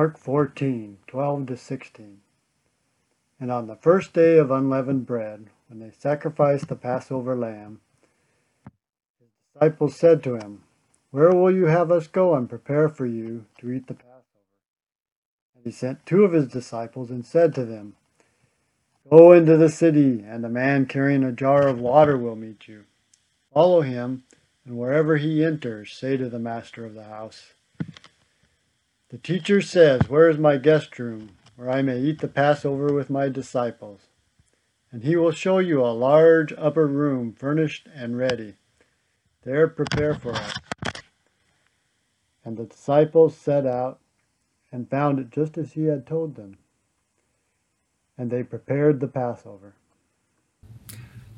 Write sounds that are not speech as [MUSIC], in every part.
Mark 14, 12 to 16. And on the first day of unleavened bread, when they sacrificed the Passover lamb, his disciples said to him, Where will you have us go and prepare for you to eat the Passover? And he sent two of his disciples and said to them, Go into the city, and a man carrying a jar of water will meet you. Follow him, and wherever he enters, say to the master of the house, the teacher says, Where is my guest room, where I may eat the Passover with my disciples? And he will show you a large upper room furnished and ready. There prepare for us. And the disciples set out and found it just as he had told them. And they prepared the Passover.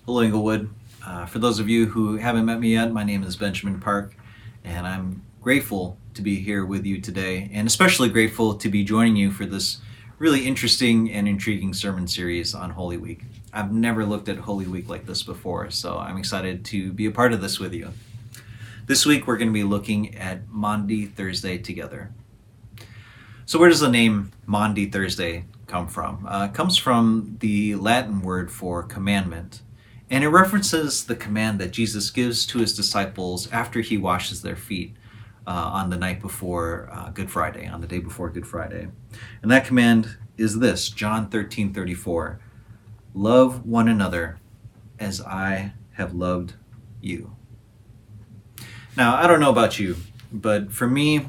Hello, Inglewood. Uh, for those of you who haven't met me yet, my name is Benjamin Park, and I'm grateful to be here with you today, and especially grateful to be joining you for this really interesting and intriguing sermon series on Holy Week. I've never looked at Holy Week like this before, so I'm excited to be a part of this with you. This week, we're going to be looking at Maundy Thursday together. So, where does the name Maundy Thursday come from? Uh, it comes from the Latin word for commandment, and it references the command that Jesus gives to his disciples after he washes their feet uh, on the night before uh, Good Friday, on the day before Good Friday. And that command is this John 13 34. Love one another as I have loved you. Now, I don't know about you, but for me,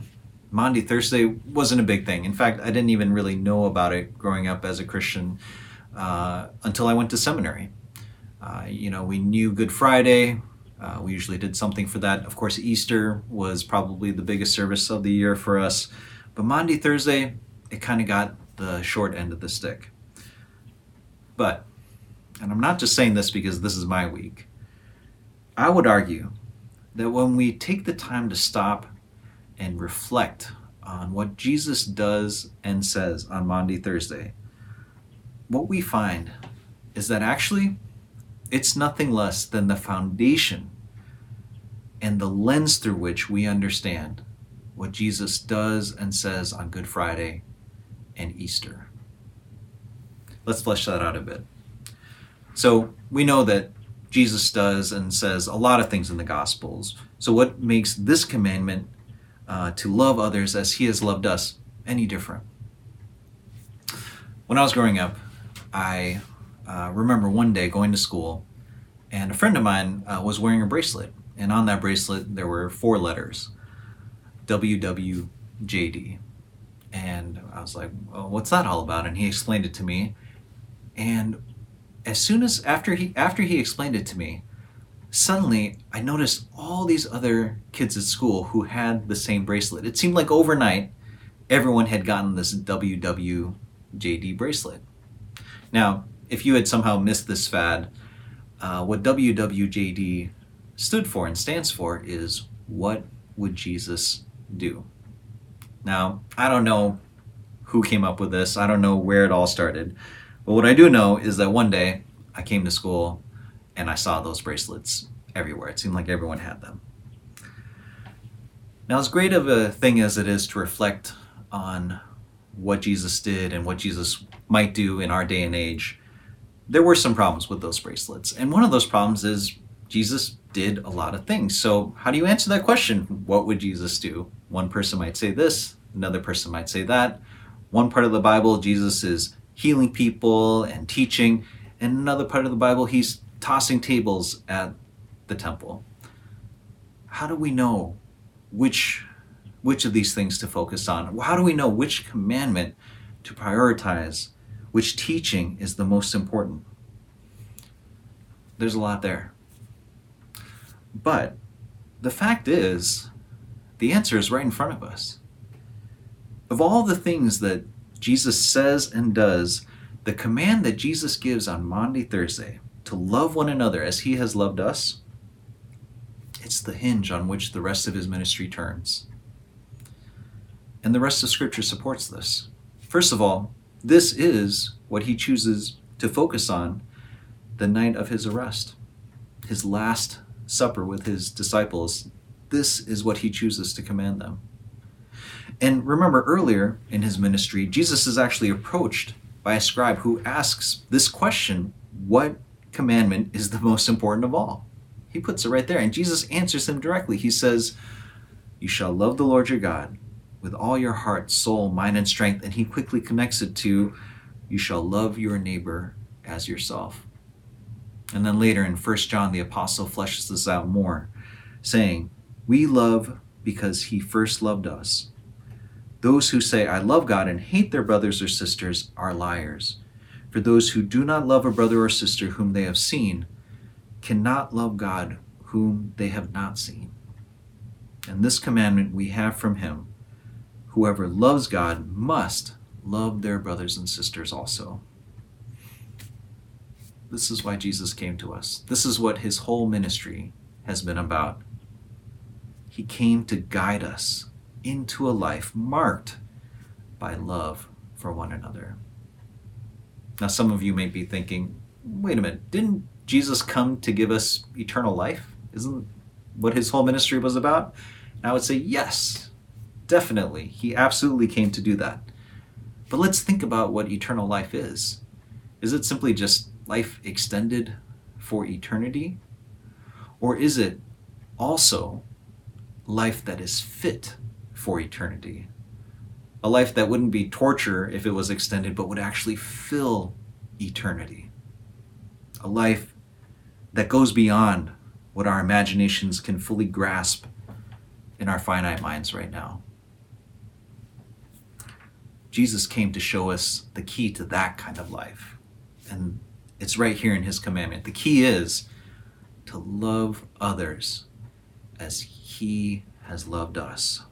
Maundy Thursday wasn't a big thing. In fact, I didn't even really know about it growing up as a Christian uh, until I went to seminary. Uh, you know, we knew Good Friday, uh, we usually did something for that. Of course, Easter was probably the biggest service of the year for us. But Maundy Thursday, it kind of got the short end of the stick. But, and I'm not just saying this because this is my week, I would argue that when we take the time to stop and reflect on what Jesus does and says on Maundy Thursday, what we find is that actually it's nothing less than the foundation and the lens through which we understand what Jesus does and says on Good Friday and Easter. Let's flesh that out a bit. So, we know that Jesus does and says a lot of things in the Gospels. So, what makes this commandment uh, to love others as He has loved us any different? When I was growing up, I uh, remember one day going to school, and a friend of mine uh, was wearing a bracelet and on that bracelet there were four letters WWJD. And I was like, well, what's that all about? And he explained it to me. And as soon as after he after he explained it to me, suddenly I noticed all these other kids at school who had the same bracelet. It seemed like overnight everyone had gotten this WWJD bracelet. Now, if you had somehow missed this fad, uh, what WWJD stood for and stands for is what would Jesus do? Now, I don't know who came up with this, I don't know where it all started, but what I do know is that one day I came to school and I saw those bracelets everywhere. It seemed like everyone had them. Now, as great of a thing as it is to reflect on what Jesus did and what Jesus might do in our day and age, there were some problems with those bracelets. And one of those problems is Jesus did a lot of things. So, how do you answer that question? What would Jesus do? One person might say this, another person might say that. one part of the Bible, Jesus is healing people and teaching, and another part of the Bible, he's tossing tables at the temple. How do we know which which of these things to focus on? How do we know which commandment to prioritize? Which teaching is the most important? There's a lot there. But the fact is, the answer is right in front of us. Of all the things that Jesus says and does, the command that Jesus gives on Maundy, Thursday, to love one another as he has loved us, it's the hinge on which the rest of his ministry turns. And the rest of Scripture supports this. First of all, this is what he chooses to focus on the night of his arrest, his last supper with his disciples. This is what he chooses to command them. And remember, earlier in his ministry, Jesus is actually approached by a scribe who asks this question What commandment is the most important of all? He puts it right there. And Jesus answers him directly. He says, You shall love the Lord your God with all your heart, soul, mind, and strength. And he quickly connects it to, You shall love your neighbor as yourself. And then later in 1 John, the apostle fleshes this out more, saying, We love because he first loved us. Those who say, I love God and hate their brothers or sisters are liars. For those who do not love a brother or sister whom they have seen cannot love God whom they have not seen. And this commandment we have from him whoever loves God must love their brothers and sisters also. This is why Jesus came to us. This is what his whole ministry has been about. He came to guide us into a life marked by love for one another. Now, some of you may be thinking, wait a minute, didn't Jesus come to give us eternal life? Isn't what his whole ministry was about? And I would say, yes, definitely. He absolutely came to do that. But let's think about what eternal life is. Is it simply just life extended for eternity? Or is it also life that is fit for eternity. A life that wouldn't be torture if it was extended, but would actually fill eternity. A life that goes beyond what our imaginations can fully grasp in our finite minds right now. Jesus came to show us the key to that kind of life. And it's right here in his commandment. The key is to love others as he has loved us.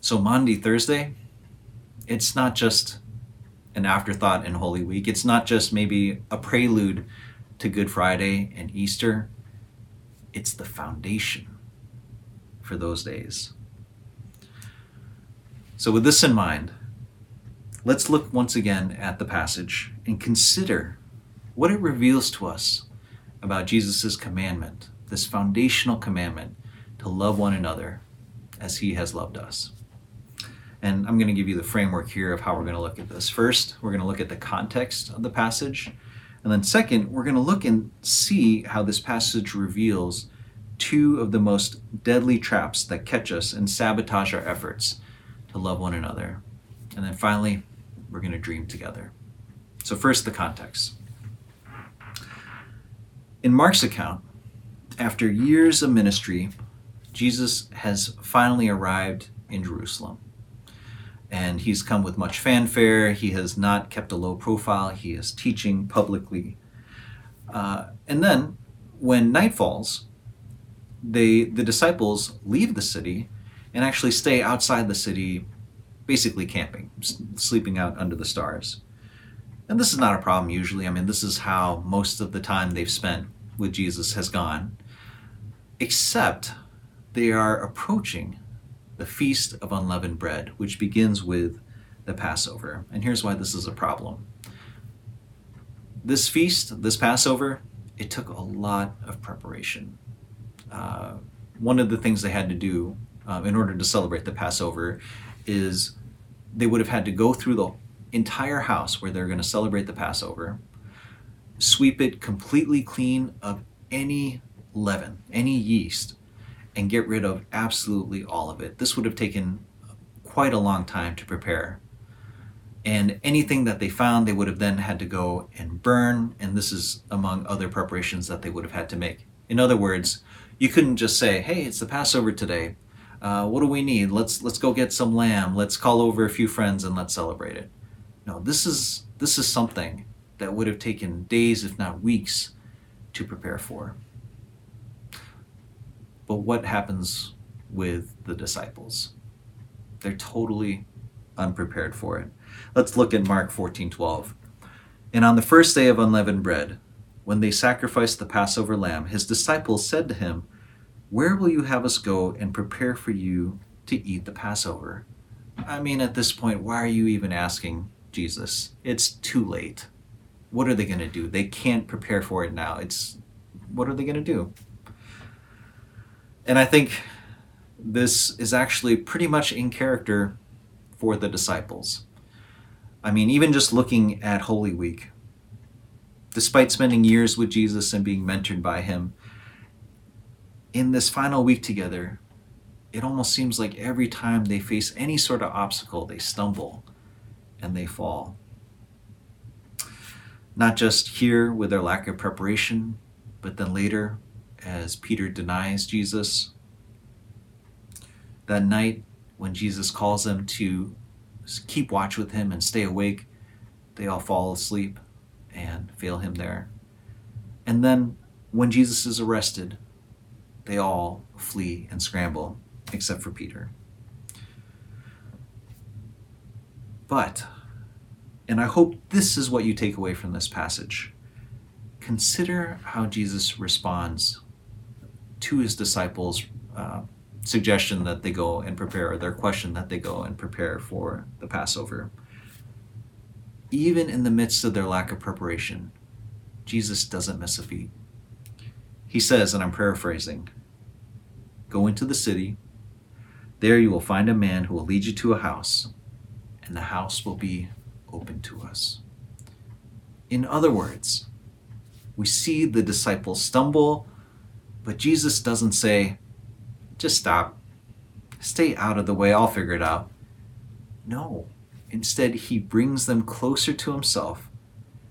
So, Maundy, Thursday, it's not just an afterthought in Holy Week. It's not just maybe a prelude to Good Friday and Easter. It's the foundation for those days. So, with this in mind, let's look once again at the passage and consider what it reveals to us about Jesus' commandment, this foundational commandment to love one another as he has loved us. And I'm going to give you the framework here of how we're going to look at this. First, we're going to look at the context of the passage. And then, second, we're going to look and see how this passage reveals two of the most deadly traps that catch us and sabotage our efforts to love one another. And then finally, we're going to dream together. So, first, the context. In Mark's account, after years of ministry, Jesus has finally arrived in Jerusalem and he's come with much fanfare. He has not kept a low profile. He is teaching publicly. Uh, and then, when night falls, they the disciples leave the city and actually stay outside the city, basically camping, sleeping out under the stars. And this is not a problem usually. I mean, this is how most of the time they've spent with Jesus has gone, except they are approaching the Feast of Unleavened Bread, which begins with the Passover. And here's why this is a problem. This feast, this Passover, it took a lot of preparation. Uh, one of the things they had to do uh, in order to celebrate the Passover is they would have had to go through the entire house where they're going to celebrate the Passover, sweep it completely clean of any leaven, any yeast, and get rid of absolutely all of it. This would have taken quite a long time to prepare. And anything that they found, they would have then had to go and burn. And this is among other preparations that they would have had to make. In other words, you couldn't just say, "Hey, it's the Passover today. Uh, what do we need? Let's let's go get some lamb. Let's call over a few friends and let's celebrate it." No, this is this is something that would have taken days, if not weeks, to prepare for. But what happens with the disciples? They're totally unprepared for it. Let's look at Mark 14:12. And on the first day of unleavened bread, when they sacrificed the Passover lamb, his disciples said to him, "Where will you have us go and prepare for you to eat the Passover?" I mean, at this point, why are you even asking Jesus? It's too late. What are they going to do? They can't prepare for it now. It's what are they going to do? And I think this is actually pretty much in character for the disciples. I mean, even just looking at Holy Week, despite spending years with Jesus and being mentored by him, in this final week together, it almost seems like every time they face any sort of obstacle, they stumble and they fall. Not just here with their lack of preparation, but then later as Peter denies Jesus. That night when Jesus calls them to keep watch with him and stay awake, they all fall asleep and fail him there. And then when Jesus is arrested, they all flee and scramble, except for Peter. But, and I hope this is what you take away from this passage, consider how Jesus responds to his disciples' uh, suggestion that they go and prepare, or their question that they go and prepare for the Passover. Even in the midst of their lack of preparation, Jesus doesn't miss a beat. He says, and I'm paraphrasing Go into the city. There you will find a man who will lead you to a house, and the house will be open to us. In other words, we see the disciples stumble but Jesus doesn't say, just stop, stay out of the way, I'll figure it out. No, instead, he brings them closer to himself.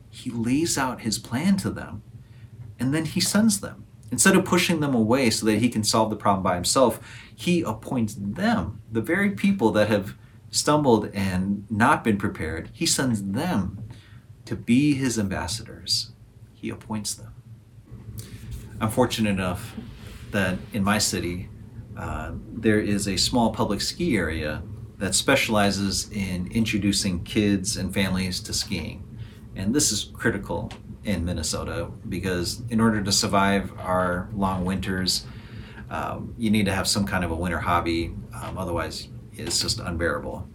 He lays out his plan to them, and then he sends them. Instead of pushing them away so that he can solve the problem by himself, he appoints them, the very people that have stumbled and not been prepared, he sends them to be his ambassadors. He appoints them. I'm fortunate enough that in my city, uh, there is a small public ski area that specializes in introducing kids and families to skiing. And this is critical in Minnesota because, in order to survive our long winters, um, you need to have some kind of a winter hobby. Um, otherwise, it's just unbearable.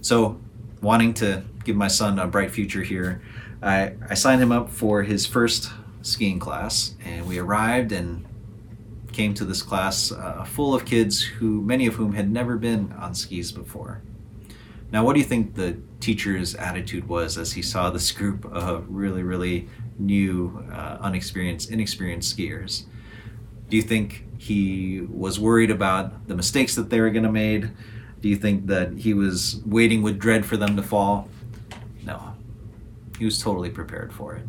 So, wanting to give my son a bright future here, I, I signed him up for his first skiing class, and we arrived and came to this class uh, full of kids who, many of whom had never been on skis before. Now, what do you think the teacher's attitude was as he saw this group of really, really new, uh, unexperienced, inexperienced skiers? Do you think he was worried about the mistakes that they were going to make? Do you think that he was waiting with dread for them to fall? No. He was totally prepared for it.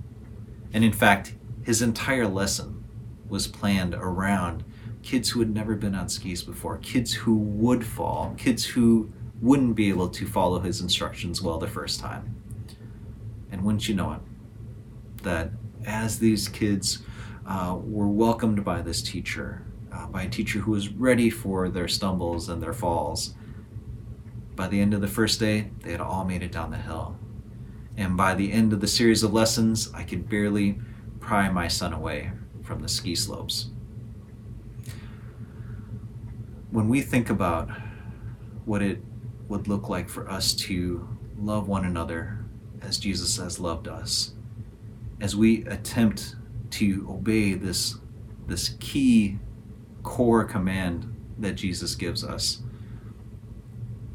And in fact, his entire lesson was planned around kids who had never been on skis before, kids who would fall, kids who wouldn't be able to follow his instructions well the first time. And wouldn't you know it, that as these kids uh, were welcomed by this teacher, uh, by a teacher who was ready for their stumbles and their falls, by the end of the first day, they had all made it down the hill. And by the end of the series of lessons, I could barely pry my son away from the ski slopes. When we think about what it would look like for us to love one another as Jesus has loved us, as we attempt to obey this, this key core command that Jesus gives us,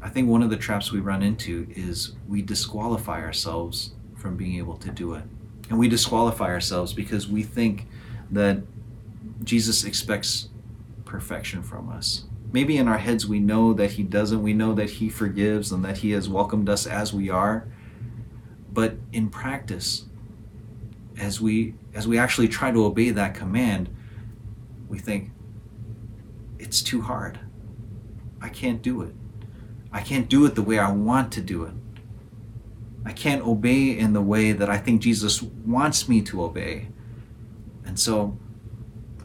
I think one of the traps we run into is we disqualify ourselves from being able to do it. And we disqualify ourselves because we think that Jesus expects perfection from us. Maybe in our heads we know that He doesn't. We know that He forgives and that He has welcomed us as we are. But in practice, as we as we actually try to obey that command, we think it's too hard. I can't do it. I can't do it the way I want to do it. I can't obey in the way that I think Jesus wants me to obey. And so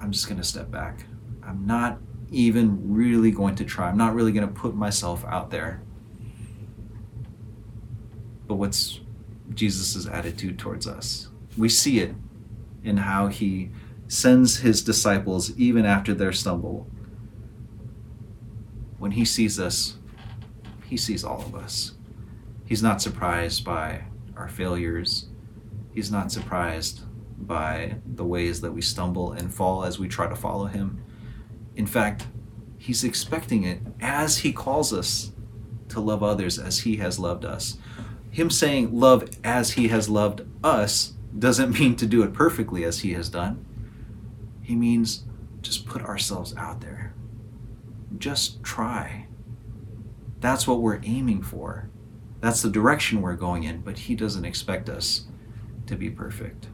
I'm just going to step back. I'm not even really going to try. I'm not really going to put myself out there. But what's Jesus' attitude towards us? We see it in how he sends his disciples even after their stumble. When he sees us, he sees all of us. He's not surprised by our failures. He's not surprised by the ways that we stumble and fall as we try to follow him. In fact, he's expecting it as he calls us to love others as he has loved us. Him saying love as he has loved us doesn't [LAUGHS] mean to do it perfectly as he has done. He means just put ourselves out there. Just try. That's what we're aiming for. That's the direction we're going in, but he doesn't expect us to be perfect.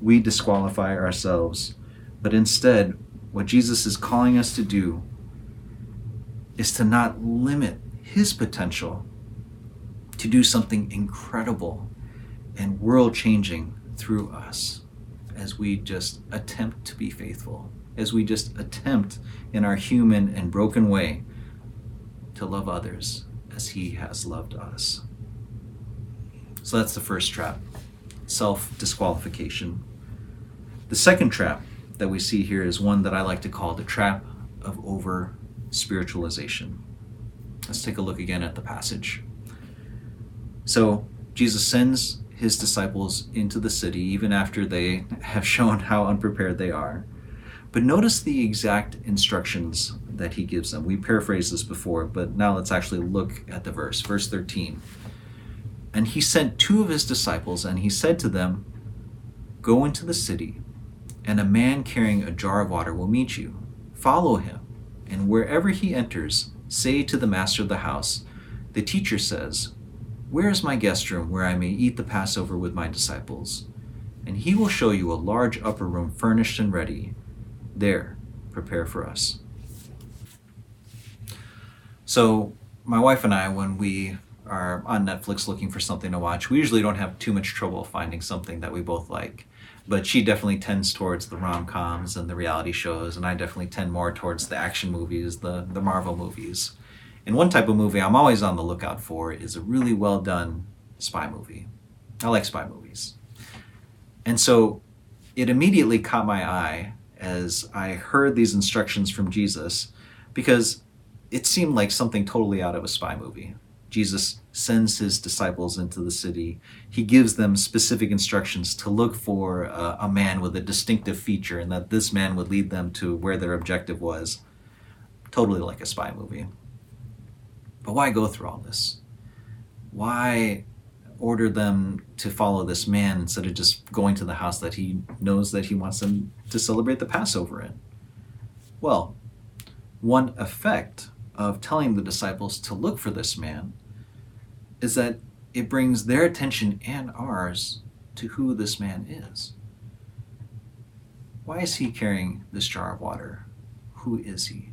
We disqualify ourselves, but instead, what Jesus is calling us to do is to not limit his potential to do something incredible and world changing through us as we just attempt to be faithful, as we just attempt in our human and broken way to love others as he has loved us. So that's the first trap self disqualification. The second trap that we see here is one that I like to call the trap of over spiritualization. Let's take a look again at the passage. So, Jesus sends his disciples into the city even after they have shown how unprepared they are. But notice the exact instructions that he gives them. We paraphrased this before, but now let's actually look at the verse. Verse 13. And he sent two of his disciples, and he said to them, Go into the city, and a man carrying a jar of water will meet you. Follow him, and wherever he enters, say to the master of the house, The teacher says, where is my guest room where I may eat the Passover with my disciples? And he will show you a large upper room furnished and ready. There, prepare for us. So, my wife and I, when we are on Netflix looking for something to watch, we usually don't have too much trouble finding something that we both like. But she definitely tends towards the rom coms and the reality shows, and I definitely tend more towards the action movies, the, the Marvel movies. And one type of movie I'm always on the lookout for is a really well done spy movie. I like spy movies. And so it immediately caught my eye as I heard these instructions from Jesus because it seemed like something totally out of a spy movie. Jesus sends his disciples into the city. He gives them specific instructions to look for a, a, man with a distinctive feature and that this man would lead them to where their objective was. Totally like a spy movie. But why go through all this? Why order them to follow this man instead of just going to the house that he knows that he wants them to celebrate the Passover in? Well, one effect of telling the disciples to look for this man is that it brings their attention and ours to who this man is. Why is he carrying this jar of water? Who is he?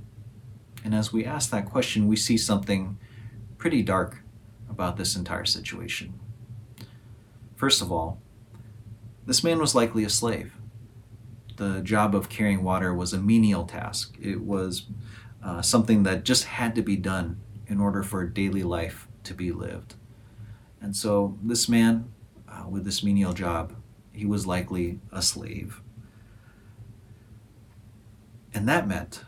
And as we ask that question, we see something pretty dark about this entire situation. First of all, this man was likely a slave. The job of carrying water was a menial task. It was uh, something that just had to be done in order for daily life to be lived. And so, this man uh, with this menial job, he was likely a slave. And that meant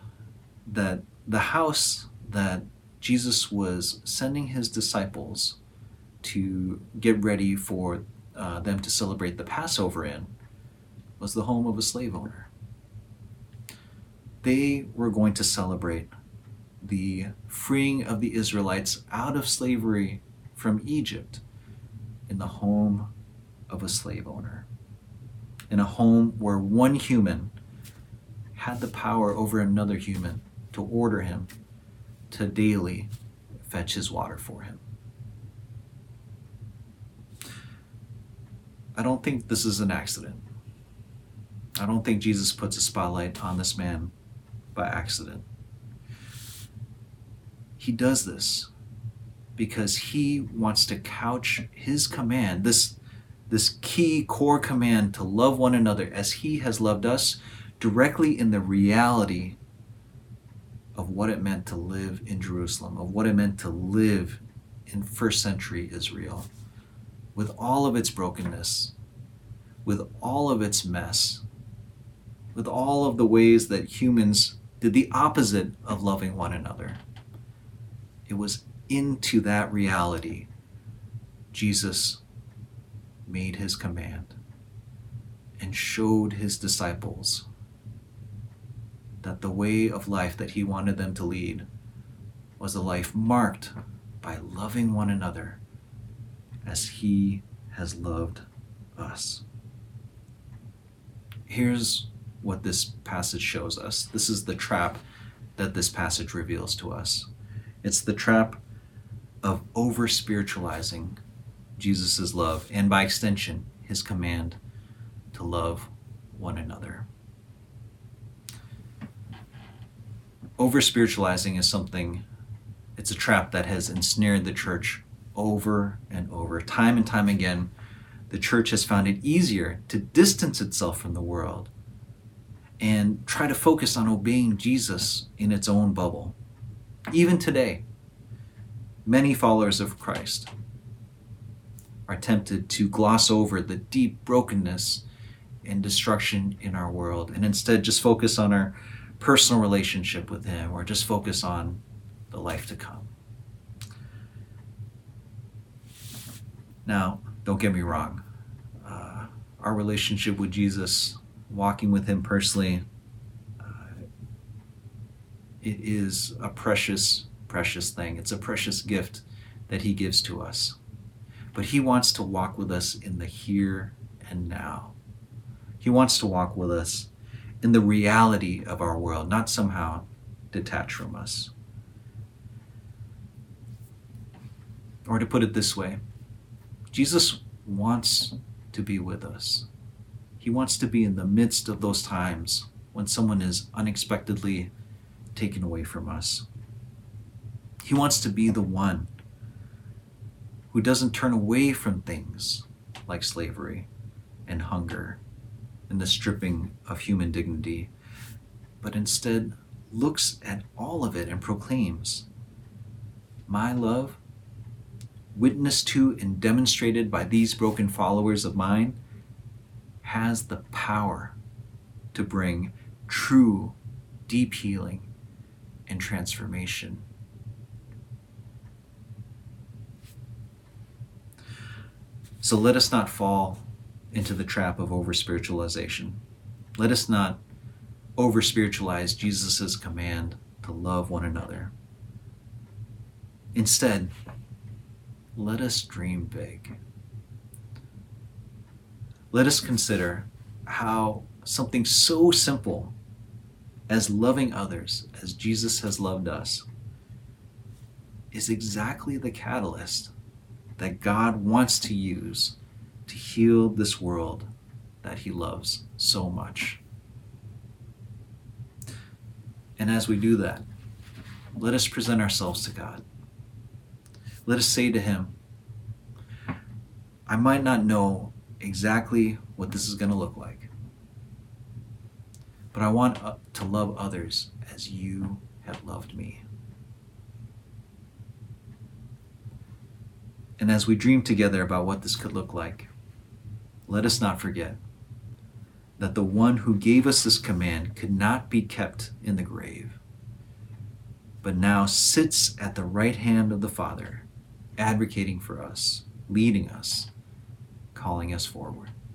that the house that Jesus was sending his disciples to get ready for uh, them to celebrate the Passover in was the home of a slave owner. They were going to celebrate the freeing of the Israelites out of slavery from Egypt in the home of a slave owner. In a home where one human had the power over another human to order him to daily fetch his water for him. I don't think this is an accident. I don't think Jesus puts a spotlight on this man by accident. He does this because he wants to couch his command, this, this key core command to love one another as he has loved us, directly in the reality of what it meant to live in Jerusalem, of what it meant to live in first century Israel, with all of its brokenness, with all of its mess, with all of the ways that humans did the opposite of loving one another. It was into that reality Jesus made his command and showed his disciples that the way of life that he wanted them to lead was a life marked by loving one another as he has loved us. Here's what this passage shows us. This is the trap that this passage reveals to us. It's the trap of over spiritualizing Jesus' love and by extension, his command to love one another. Over spiritualizing is something, it's a trap that has ensnared the church over and over. Time and time again, the church has found it easier to distance itself from the world and try to focus on obeying Jesus in its own bubble. Even today, many followers of Christ are tempted to gloss over the deep brokenness and destruction in our world and instead just focus on our personal relationship with Him or just focus on the life to come. Now, don't get me wrong. Uh, our relationship with Jesus, walking with Him personally, uh, it is a precious, precious thing. It's a precious gift that He gives to us. But He wants to walk with us in the here and now. He wants to walk with us in the reality of our world, not somehow detached from us. Or to put it this way, Jesus wants to be with us. He wants to be in the midst of those times when someone is unexpectedly taken away from us. He wants to be the one who doesn't turn away from things like slavery and hunger and the stripping of human dignity, but instead looks at all of it and proclaims, My love, witnessed to and demonstrated by these broken followers of mine, has the power to bring true, deep healing and transformation. So let us not fall into the trap of over spiritualization. Let us not over spiritualize Jesus' command to love one another. Instead, let us dream big. Let us consider how something so simple as loving others as Jesus has loved us is exactly the catalyst that God wants to use heal this world that He loves so much. And as we do that, let us present ourselves to God. Let us say to Him, I might not know exactly what this is going to look like, but I want uh, to love others as you have loved me. And as we dream together about what this could look like, let us not forget that the one who gave us this command could not be kept in the grave, but now sits at the right hand of the Father, advocating for us, leading us, calling us forward.